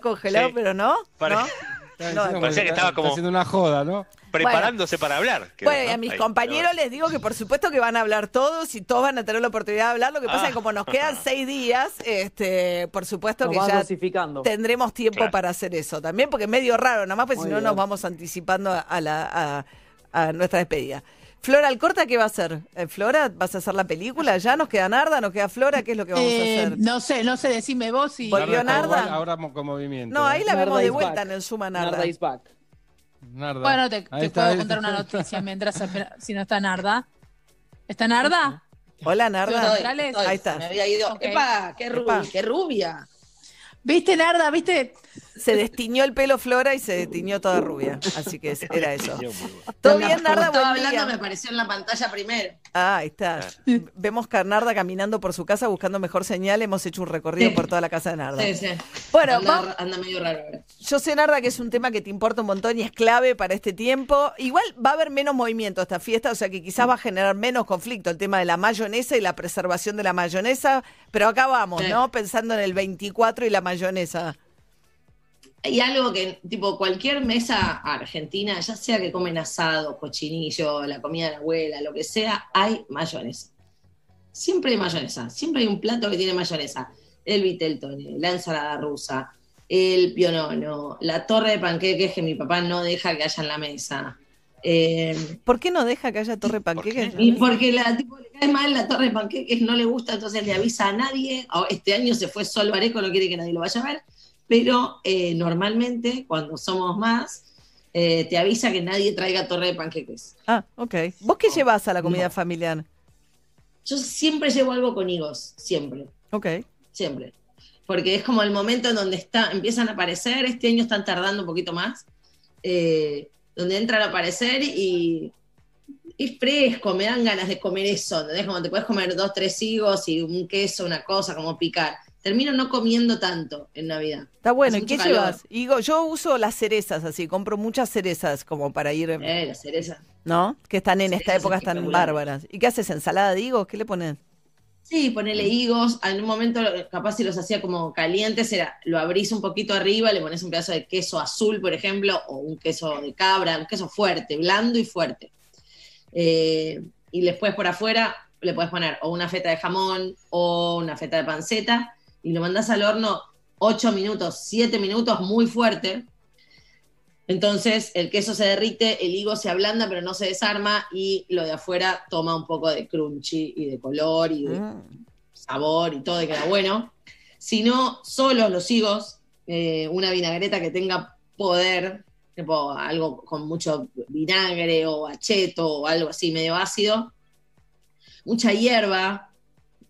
congelado, Sí. pero no. Pare- ¿no? No, parecía que estaba como- haciendo una joda, ¿no? Preparándose para hablar. creo, Bueno, a mis Ahí, compañeros les digo que por supuesto que van a hablar todos y todos van a tener la oportunidad de hablar. Lo que pasa Ah. es que como nos quedan seis días, este, por supuesto Nos que ya tendremos tiempo Claro. para hacer eso también, porque es medio raro, nada más, porque Muy si no nos vamos anticipando a, la, a, a nuestra despedida. Flora Alcorta, ¿qué va a hacer? Eh, Flora, ¿vas a hacer la película? ¿Ya nos queda Narda? ¿Nos queda Flora? ¿Qué es lo que vamos Eh, a hacer? no sé, no sé, decime vos y. ¿Volvió Narda está Narda? igual, Ahora con movimiento. No, ahí la Narda vemos de vuelta back. en el Suma Narda. Narda is back. Narda. Bueno, te, Ahí te está, puedo contar una noticia mientras si no está Narda. ¿Está Narda? Hola, Narda. Estoy, estoy. Ahí está. Me había ido. Ok. ¡Epa! ¡Qué, rubi- Epa. qué rubia! ¿Viste, Narda? ¿Viste? Se destiñó el pelo Flora y se destiñó toda rubia. Así que era eso. ¿Todo bien, Narda? estaba Buen hablando, día. me apareció en la pantalla primero. Ah, ahí está. Vemos que a Narda caminando por su casa buscando mejor señal. Hemos hecho un recorrido Sí. por toda la casa de Narda. Sí, sí. Bueno, anda, medio raro ahora. Yo sé, Narda, que es un tema que te importa un montón y es clave para este tiempo. Igual va a haber menos movimiento esta fiesta, o sea que quizás va a generar menos conflicto el tema de la mayonesa y la preservación de la mayonesa. Pero acá vamos, Sí. ¿no? Pensando en el 24 y la mayonesa. Hay algo que, tipo, cualquier mesa argentina, ya sea que comen asado, cochinillo, la comida de la abuela, lo que sea, hay mayonesa. Siempre hay mayonesa. Siempre hay un plato que tiene mayonesa. El viteltone, la ensalada rusa, el pionono, la torre de panqueques que mi papá no deja que haya en la mesa. Eh, ¿Por qué no deja que haya torre panqueques? Y porque la tipo le cae mal la torre de panqueques, no le gusta, entonces le avisa a nadie. Ah, Este año se fue solo Areco, no quiere que nadie lo vaya a ver. Pero eh, normalmente, cuando somos más, eh, te avisa que nadie traiga torre de panqueques. Ah, ok. ¿Vos qué llevas a la comida No. familiar? Yo siempre llevo algo con higos, siempre, Ok. siempre. Porque es como el momento en donde está, empiezan a aparecer, este año están tardando un poquito más, eh, donde entran a aparecer y es fresco, me dan ganas de comer eso, ¿entendés? Como te puedes comer dos, tres higos y un queso, una cosa, como picar. Termino no comiendo tanto en Navidad. Está bueno. ¿Y qué calor. llevas? Digo, yo uso las cerezas así, compro muchas cerezas como para ir, Eh, la cereza. ¿no? Que están en esta cerezas época tan espectaculares. bárbaras. ¿Y qué haces? ¿Ensalada de higos? ¿Qué le pones? Sí, ponele higos. En un momento, capaz si los hacía como calientes, era, lo abrís un poquito arriba, le pones un pedazo de queso azul, por ejemplo, o un queso de cabra, un queso fuerte, blando y fuerte. Eh, y después por afuera le puedes poner o una feta de jamón o una feta de panceta y lo mandás al horno 8 minutos, 7 minutos, muy fuerte. Entonces el queso se derrite, el higo se ablanda pero no se desarma y lo de afuera toma un poco de crunchy y de color y de Mm. sabor y todo y queda bueno. Si no, solo los higos, eh, una vinagreta que tenga poder, tipo algo con mucho vinagre o acheto o algo así medio ácido, mucha hierba,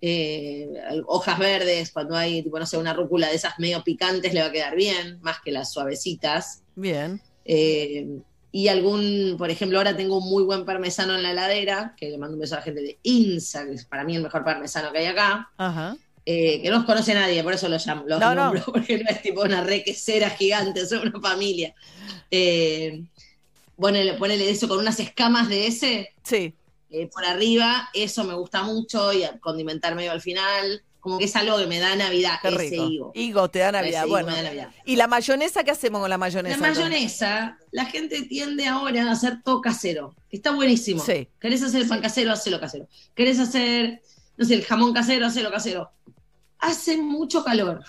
eh, hojas verdes, cuando hay, tipo, no sé, una rúcula de esas medio picantes le va a quedar bien, más que las suavecitas. Bien. Eh, y algún, por ejemplo, ahora tengo un muy buen parmesano en la heladera, que le mando un beso a la gente de INSA, que es para mí el mejor parmesano que hay acá, Ajá. eh, que no los conoce nadie, por eso los llamo, los No, no. nombro, porque no es tipo una requesera gigante, son una familia. Eh, ponele, ponele eso con unas escamas de ese Sí. Eh, por arriba, eso me gusta mucho, y condimentar medio al final, como que es algo que me da Navidad, Qué ese rico. higo. Higo te da Navidad. Bueno. me da Navidad. ¿Y la mayonesa qué hacemos con la La mayonesa? entonces? mayonesa, la gente tiende ahora a hacer todo casero. Está buenísimo. Sí. ¿Querés hacer el pan casero? Hacelo casero. ¿Querés hacer, no sé, el jamón casero? Hacelo casero. Hace mucho calor.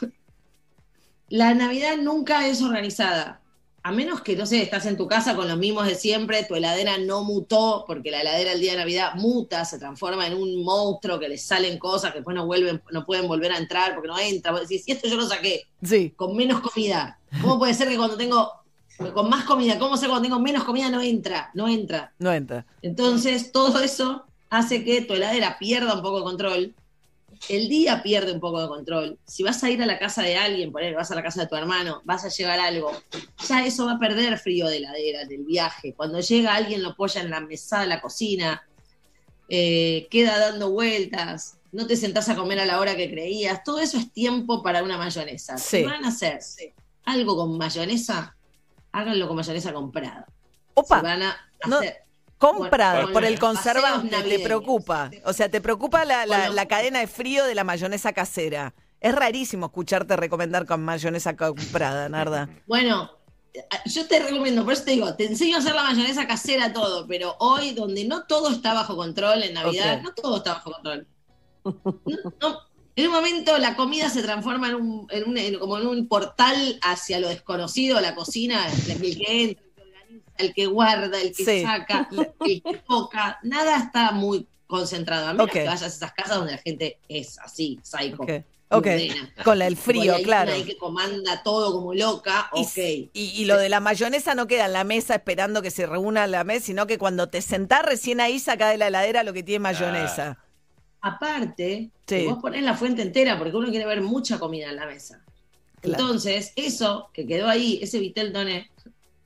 La Navidad nunca es organizada. A menos que, no sé, estás en tu casa con los mismos de siempre, tu heladera no mutó, porque la heladera el día de Navidad muta, se transforma en un monstruo que le salen cosas que después no vuelven, no pueden volver a entrar porque no entra. Vos decís, y esto yo lo saqué Sí. con menos comida. ¿Cómo puede ser que cuando tengo con más comida, cómo sé cuando tengo menos comida no entra? No entra. No entra. Entonces, todo eso hace que tu heladera pierda un poco de control. El día pierde un poco de control. Si vas a ir a la casa de alguien, por ejemplo, vas a la casa de tu hermano, vas a llevar algo, ya eso va a perder frío de heladera, del viaje. Cuando llega alguien, lo apoya en la mesada de la cocina, eh, queda dando vueltas, no te sentás a comer a la hora que creías. Todo eso es tiempo para una mayonesa. Sí. Si van a hacer algo con mayonesa, háganlo con mayonesa comprada. Opa, Si van a no- Bueno, por el conservante, te preocupa. O sea, te preocupa la, la- Bueno. la cadena de frío de la mayonesa casera. Es rarísimo escucharte recomendar con mayonesa comprada, Narda. Bueno, yo te recomiendo, por eso te digo, te enseño a hacer la mayonesa casera todo, pero hoy donde no todo está bajo control en Navidad, no todo está bajo control. No- no, en un momento la comida se transforma en un, en un- en- como en un portal hacia lo desconocido, la cocina, el entra, el que guarda, el que Sí. saca, el que toca, nada está muy concentrado. A menos Ok. que vayas a esas casas donde la gente es así, psycho. Ok. Con el frío, claro. ahí que comanda todo como loca, Y, ok. y- y lo de la mayonesa no queda en la mesa esperando que se reúna la mesa, sino que cuando te sentás recién ahí saca de la heladera lo que tiene mayonesa. Aparte, Sí. vos ponés la fuente entera porque uno quiere ver mucha comida en la mesa. Claro. Entonces, eso que quedó ahí, ese Vitel Toné,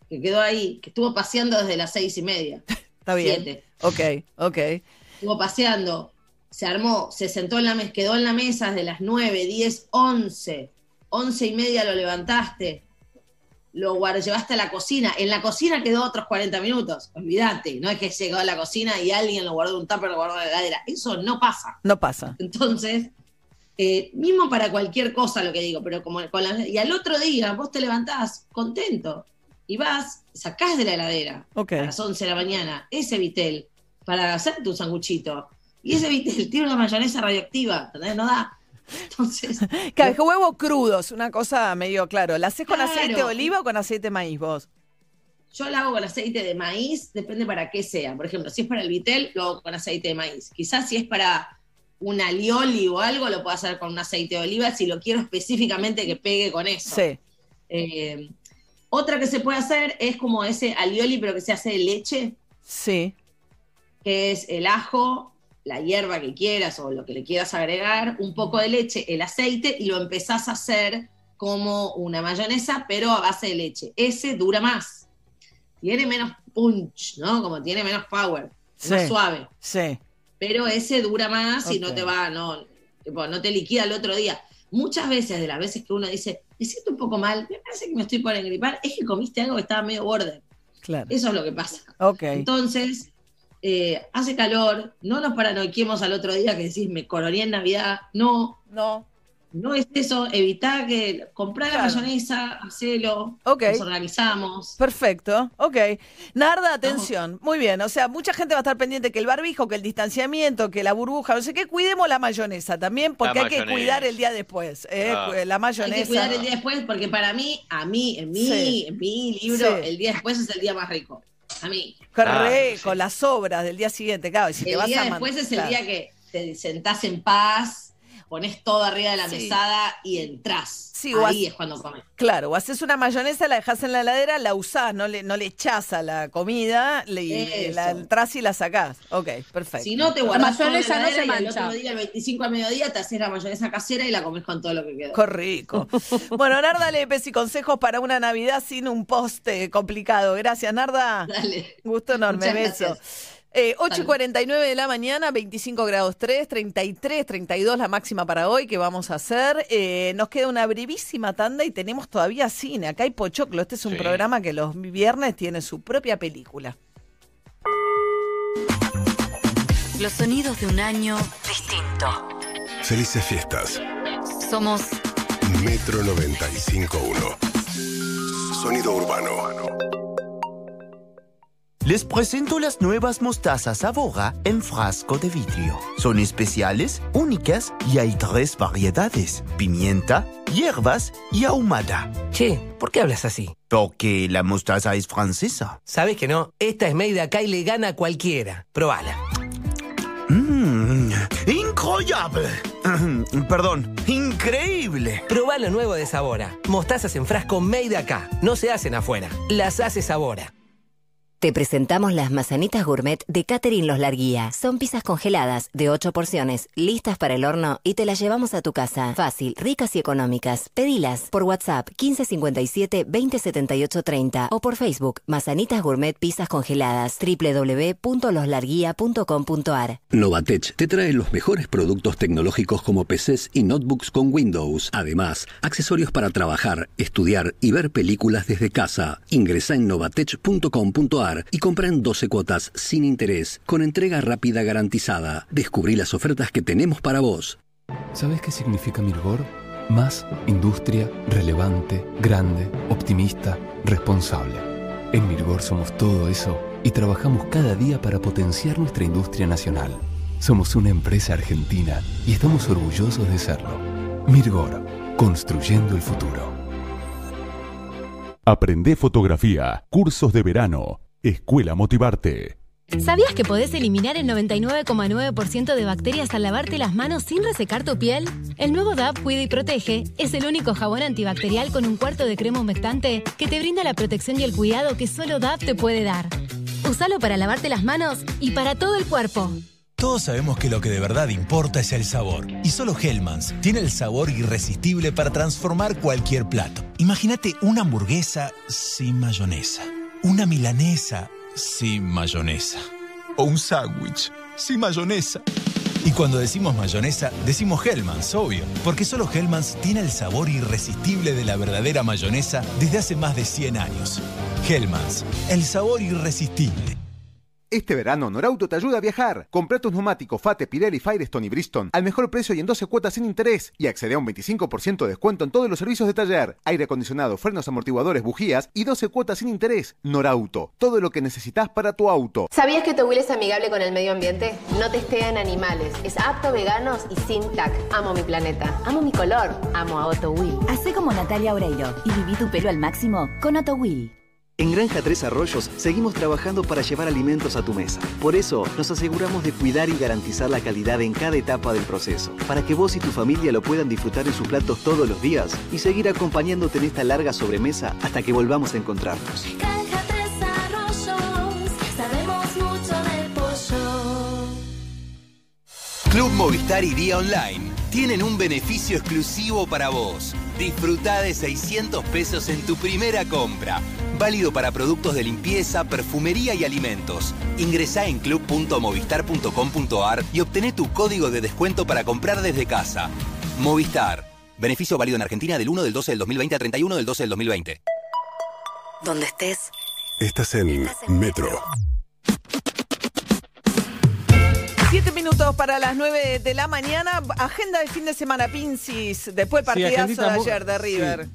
que quedó ahí, que estuvo paseando desde las seis y media, Está bien. siete, Ok, ok. estuvo paseando, se armó, se sentó en la mesa, quedó en la mesa desde las nueve, diez, once, once y media lo levantaste, lo llevaste a la cocina, en la cocina quedó otros 40 minutos, olvídate, no es que llegó a la cocina y alguien lo guardó en un tupper, lo guardó en la heladera, eso no pasa. No pasa. Entonces, eh, mismo para cualquier cosa lo que digo, pero como con la- y al otro día vos te levantás contento y vas, sacás de la heladera a las 11 de la mañana ese vitel para hacer tu sanguchito. Y ese vitel tiene una mayonesa radioactiva, ¿entendés? No da. Entonces, Claro, huevos crudos, una cosa medio claro. ¿La haces con Claro. aceite de oliva o con aceite de maíz vos? yo la hago con aceite de maíz, depende para qué sea. Por ejemplo, si es para el vitel, lo hago con aceite de maíz. Quizás si es para un alioli o algo, lo puedo hacer con un aceite de oliva si lo quiero específicamente que pegue con eso. Sí. Eh, otra que se puede hacer es como ese alioli, pero que se hace de leche, Sí. que es el ajo, la hierba que quieras o lo que le quieras agregar, un poco de leche, el aceite y lo empezás a hacer como una mayonesa, pero a base de leche. Ese dura más. Tiene menos punch, ¿no? Como tiene menos power, es más suave. Sí. Pero ese dura más y no te va, no, no te liquida el otro día. Muchas veces, de las veces que uno dice, me siento un poco mal, me parece que me estoy por engripar, es que comiste algo que estaba medio border. Claro. Eso es lo que pasa. Ok. Entonces, eh, hace calor, no nos paranoiquemos al otro día que decís, me coroné en Navidad. No, No. No es eso. Evitá que comprar la mayonesa, hacelo, Ok. nos organizamos. Perfecto, ok. Narda, atención. Muy bien, o sea, mucha gente va a estar pendiente que el barbijo, que el distanciamiento, que la burbuja, no sé qué, cuidemos la mayonesa también, porque La hay que cuidar el día después. ¿eh? Ah. La Hay mayonesa. que cuidar el día después porque para mí, a mí, en mi, Sí. en mi libro, Sí. el día después es el día más rico. A mí. Corre, Ah, sí. con las sobras del día siguiente, claro. y Si te el vas día a después es el claro. día que te sentás en paz, pones todo arriba de la Sí. mesada y entrás. Sí, Ahí has- es cuando comes. Claro, o haces una mayonesa, la dejas en la heladera, la usás, no le, no le echás a la comida, le, la entras y la sacás. Ok, perfecto. Si no, te guardás la mayonesa no se y el mancha. otro día, el 25 al mediodía, te haces la mayonesa casera y la comes con todo lo que quedó. Qué rico. Bueno, Narda Lepes y consejos para una Navidad sin un poste complicado. Gracias, Narda. Dale. Gusto enorme, Muchas beso. gracias. Eh, 8 y 49 de la mañana, 25 grados 3, 33, 32 la máxima para hoy que vamos a hacer. Eh, nos queda una brevísima tanda y tenemos todavía cine. Acá hay Pochoclo. Este es un Sí. programa que los viernes tiene su propia película. Los sonidos de un año distinto. Felices fiestas. Somos Metro 95.1. Sonido urbano. Les presento las nuevas mostazas Sabora en frasco de vidrio. Son especiales, únicas y hay tres variedades: pimienta, hierbas y ahumada. Che, ¿por qué hablas así? Porque la mostaza es francesa. ¿Sabes que no? Esta es made de acá y le gana a cualquiera. Probala. Mmm, increíble. Perdón, increíble. Probá lo nuevo de Sabora. Mostazas en frasco made de acá. No se hacen afuera. Las hace Sabora. Te presentamos las mazanitas gourmet de Catherine Los Larguía. Son pizzas congeladas de 8 porciones, listas para el horno y te las llevamos a tu casa. Fácil, ricas y económicas. Pedilas por WhatsApp 1557 2078 30 o por Facebook Mazanitas Gourmet Pizzas Congeladas www.loslarguía.com.ar. Novatech te trae los mejores productos tecnológicos como PCs y notebooks con Windows. Además, accesorios para trabajar, estudiar y ver películas desde casa. Ingresa en novatech.com.ar y compra en 12 cuotas sin interés, con entrega rápida garantizada. Descubrí las ofertas que tenemos para vos. ¿Sabes qué significa Mirgor? Más industria relevante, grande, optimista, responsable. En Mirgor somos todo eso y trabajamos cada día para potenciar nuestra industria nacional. Somos una empresa argentina y estamos orgullosos de serlo. Mirgor, construyendo el futuro. Aprende fotografía, cursos de verano, Escuela Motivarte. ¿Sabías que podés eliminar el 99,9% de bacterias al lavarte las manos sin resecar tu piel? El nuevo DAP Cuida y Protege es el único jabón antibacterial con un cuarto de crema humectante que te brinda la protección y el cuidado que solo DAP te puede dar. Usalo para lavarte las manos y para todo el cuerpo. Todos sabemos que lo que de verdad importa es el sabor. Y solo Hellmann's tiene el sabor irresistible para transformar cualquier plato. Imagínate una hamburguesa sin mayonesa. Una milanesa sin mayonesa. O un sándwich sin mayonesa. Y cuando decimos mayonesa, decimos Hellmann's, obvio, porque solo Hellmann's tiene el sabor irresistible de la verdadera mayonesa desde hace más de 100 años. Hellmann's, el sabor irresistible. Este verano Norauto te ayuda a viajar. Compra tus neumáticos Fate, Pirelli, Firestone y Bridgestone al mejor precio y en 12 cuotas sin interés. Y accede a un 25% de descuento en todos los servicios de taller. Aire acondicionado, frenos amortiguadores, bujías y 12 cuotas sin interés. Norauto. Todo lo que necesitas para tu auto. ¿Sabías que tu es amigable con el medio ambiente? No testea en animales. Es apto a veganos y sin TAC. Amo mi planeta. Amo mi color. Amo a Otto Will. Hacé como Natalia Oreiro y viví tu pelo al máximo con Otto Will. En Granja Tres Arroyos seguimos trabajando para llevar alimentos a tu mesa. Por eso nos aseguramos de cuidar y garantizar la calidad en cada etapa del proceso, para que vos y tu familia lo puedan disfrutar en sus platos todos los días y seguir acompañándote en esta larga sobremesa hasta que volvamos a encontrarnos. Granja Tres Arroyos, sabemos mucho del pollo. Club Movistar y Día Online tienen un beneficio exclusivo para vos. Disfruta de 600 pesos en tu primera compra. Válido para productos de limpieza, perfumería y alimentos. Ingresá en club.movistar.com.ar y obtené tu código de descuento para comprar desde casa. Movistar. Beneficio válido en Argentina del 1 del 12 del 2020 al 31 del 12 del 2020. Donde estés. Estás en Metro. Siete minutos para las nueve de la mañana. Agenda de fin de semana, Pincis. Después Sí, partidazo de ayer de sí. River.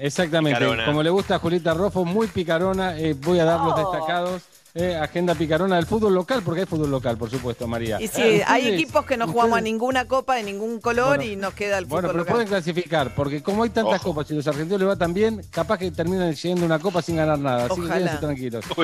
Exactamente. Picarona. Como le gusta a Julieta Rofo, muy picarona. eh, voy a dar los Oh. destacados. eh, agenda picarona del fútbol local, porque hay fútbol local, por supuesto, María. Y sí, Eh, hay ustedes- equipos que no jugamos a ninguna copa de ningún color Bueno, y nos queda el Bueno, fútbol pero local. pueden clasificar, porque como hay tantas copas y los argentinos le va tan bien, capaz que terminan llegando una copa sin ganar nada. Así que quédense tranquilos.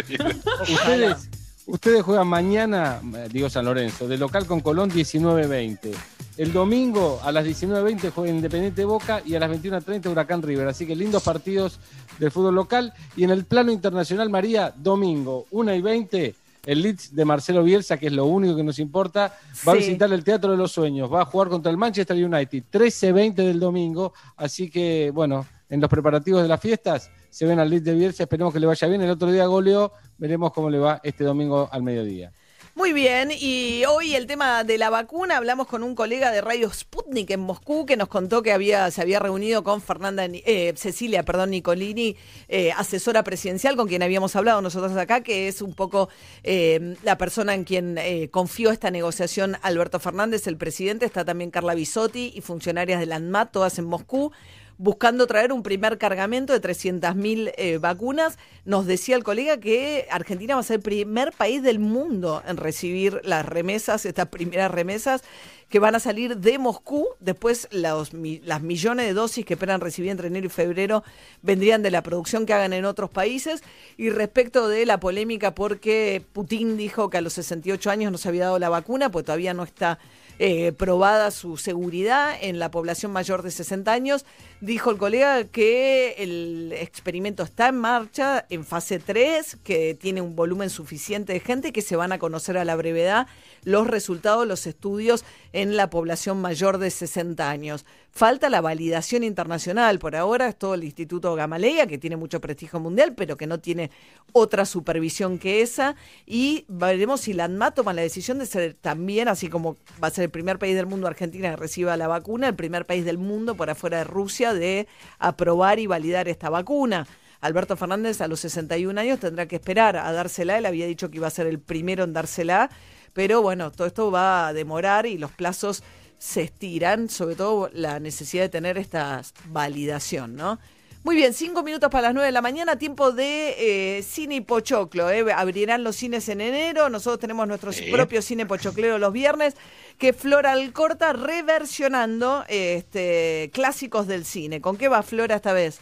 Ustedes, ustedes juegan mañana, eh, digo San Lorenzo, de local con Colón 19-20. El domingo a las 19.20 juega Independiente Boca y a las 21.30 Huracán River. Así que lindos partidos del fútbol local. Y en el plano internacional, María, domingo 1 y 20, el Leeds de Marcelo Bielsa, que es lo único que nos importa, va a visitar el Teatro de los Sueños. Va a jugar contra el Manchester United 13-20 del domingo. Así que, bueno, en los preparativos de las fiestas se ven al Leeds de Bielsa. Esperemos que le vaya bien. El otro día goleó. Veremos cómo le va este domingo al mediodía. Muy bien, y hoy el tema de la vacuna, hablamos con un colega de Radio Sputnik en Moscú que nos contó que había, se había reunido con Fernanda, eh, Cecilia, perdón, Nicolini, eh, asesora presidencial, con quien habíamos hablado nosotros acá, que es un poco eh, la persona en quien confió esta negociación Alberto Fernández, el presidente, está también Carla Bisotti y funcionarias de la ANMAT, todas en Moscú buscando traer un primer cargamento de 300.000 eh, vacunas. Nos decía el colega que Argentina va a ser el primer país del mundo en recibir las remesas, estas primeras remesas que van a salir de Moscú. Después las millones de dosis que esperan recibir entre enero y febrero vendrían de la producción que hagan en otros países. Y respecto de la polémica porque Putin dijo que a los 68 años no se había dado la vacuna, pues todavía no está eh, probada su seguridad en la población mayor de 60 años. Dijo el colega que el experimento está en marcha en fase 3, que tiene un volumen suficiente de gente que se van a conocer a la brevedad los resultados de los estudios en la población mayor de 60 años. Falta la validación internacional. Por ahora es todo el Instituto Gamaleya, que tiene mucho prestigio mundial, pero que no tiene otra supervisión que esa. Y veremos si la ANMA toma la decisión de ser también, así como va a ser el primer país del mundo, Argentina, que reciba la vacuna, el primer país del mundo por afuera de Rusia de aprobar y validar esta vacuna. Alberto Fernández a los 61 años tendrá que esperar a dársela. Él había dicho que iba a ser el primero en dársela. Pero bueno, todo esto va a demorar y los plazos se estiran, sobre todo la necesidad de tener esta validación, ¿no? Muy bien, cinco minutos para las nueve de la mañana, tiempo de eh, cine y pochoclo. ¿eh? Abrirán los cines en enero, nosotros tenemos nuestro Sí. propio cine pochoclero los viernes, que Flora Alcorta reversionando este, clásicos del cine. ¿Con qué va Flora esta vez?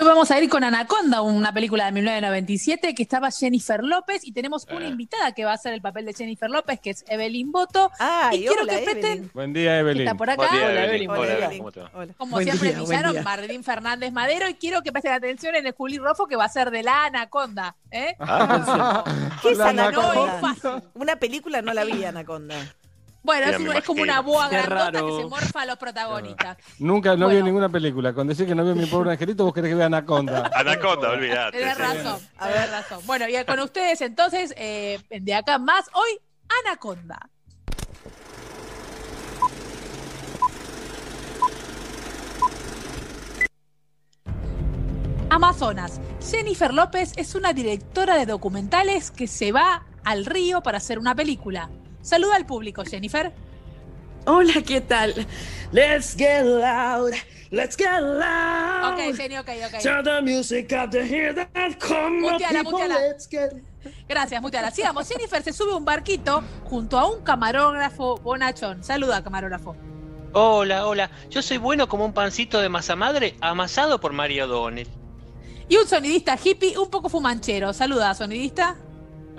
Hoy vamos a ir con Anaconda, una película de 1997 que estaba Jennifer López y tenemos una invitada que va a hacer el papel de Jennifer López, que es Evelyn Boto. Ay, y quiero hola, que presten, Buen día, Evelyn. está por acá, Buen día, Hola, Evelyn. Evelyn. Hola, Hola, Evelyn. ¿Cómo te va? como Buen siempre día. Marlene Fernández Madero, y quiero que presten atención en el Juli Rofo que va a ser de la Anaconda. ¿eh? Ah, ¿Qué es Anaconda? No es fácil. Una película no la vi, Anaconda. Bueno, es, como una boa grandota que se morfa a los protagonistas. Nunca, no Bueno. vio ninguna película. Con decir que no vio mi pobre angelito, vos querés que vea Anaconda. Anaconda, olvídate. Sí. razón, tenés razón. Bueno, y con ustedes entonces, eh, de acá más, hoy Anaconda. Amazonas. Jennifer López es una directora de documentales que se va al río para hacer una película. Saluda al público, Jennifer. Hola, ¿qué tal? Let's get loud, let's get loud. Ok, Jenny, ok, ok. Turn the music up to hear that. Come Muteala, people, muteala. let's get... Gracias, Muteala. Sigamos. Jennifer se sube a un barquito junto a un camarógrafo bonachón. Saluda, camarógrafo. Hola, hola. Yo soy bueno como un pancito de masa madre amasado por Mario O'Donnell. Y un sonidista hippie un poco fumanchero. Saluda, sonidista.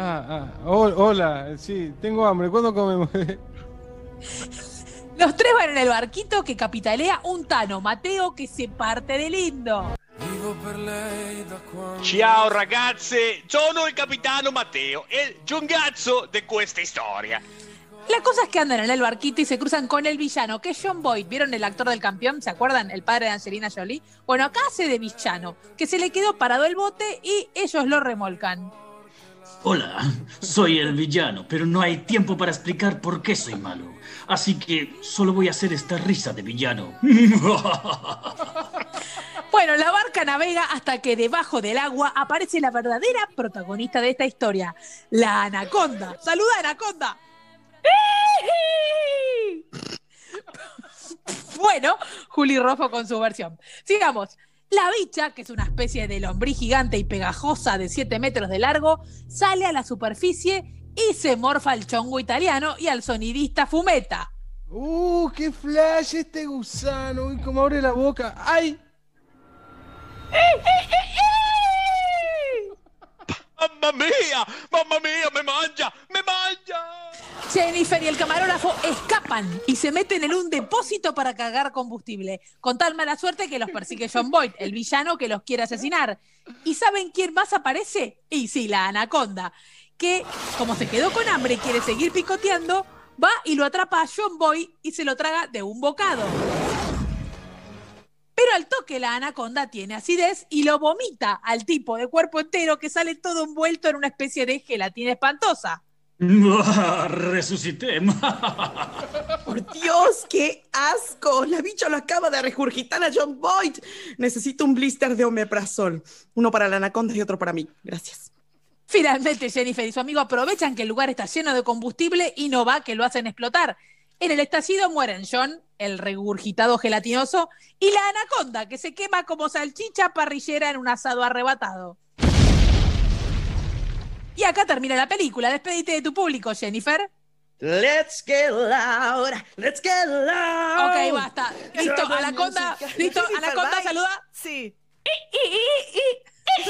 Ah, ah, hol- hola, sí, tengo hambre. ¿Cuándo comemos? Los tres van en el barquito que capitalea un Tano, Mateo, que se parte de lindo. Ciao ragazze, sono il capitano Matteo, il giungazzo di questa storia. La cosa es que andan en el barquito y se cruzan con el villano, que es John Boyd. ¿Vieron el actor del campeón? ¿Se acuerdan? El padre de Angelina Jolie. Bueno, acá hace de villano, que se le quedó parado el bote y ellos lo remolcan. Hola, soy el villano, pero no hay tiempo para explicar por qué soy malo. Así que solo voy a hacer esta risa de villano. Bueno, la barca navega hasta que debajo del agua aparece la verdadera protagonista de esta historia, la anaconda. ¡Saluda, anaconda! Bueno, Juli Rojo con su versión. Sigamos. La bicha, que es una especie de lombriz gigante y pegajosa de 7 metros de largo, sale a la superficie y se morfa al chongo italiano y al sonidista Fumeta. ¡Uh, qué flash este gusano! Uy, cómo abre la boca. ¡Ay! Mamma mia, mamma mia, me mangia. Jennifer y el camarógrafo escapan y se meten en un depósito para cargar combustible, con tal mala suerte que los persigue John Boyd, el villano que los quiere asesinar. ¿Y saben quién más aparece? Y sí, la anaconda, que como se quedó con hambre y quiere seguir picoteando, va y lo atrapa a John Boyd y se lo traga de un bocado. Pero al toque la anaconda tiene acidez y lo vomita al tipo de cuerpo entero que sale todo envuelto en una especie de gelatina espantosa. Resucité. Por Dios, qué asco. La bicha lo acaba de regurgitar a John Boyd. Necesito un blister de omeprazol. Uno para la anaconda y otro para mí. Gracias. Finalmente Jennifer y su amigo aprovechan que el lugar está lleno de combustible y no va que lo hacen explotar. En el estallido mueren John, el regurgitado gelatinoso, y la anaconda, que se quema como salchicha parrillera en un asado arrebatado. Y acá termina la película. Despedite de tu público, Jennifer. Let's get loud, let's get loud. Ok, basta. Listo, Turn the anaconda. Listo, Jennifer, anaconda, bye. saluda. Sí.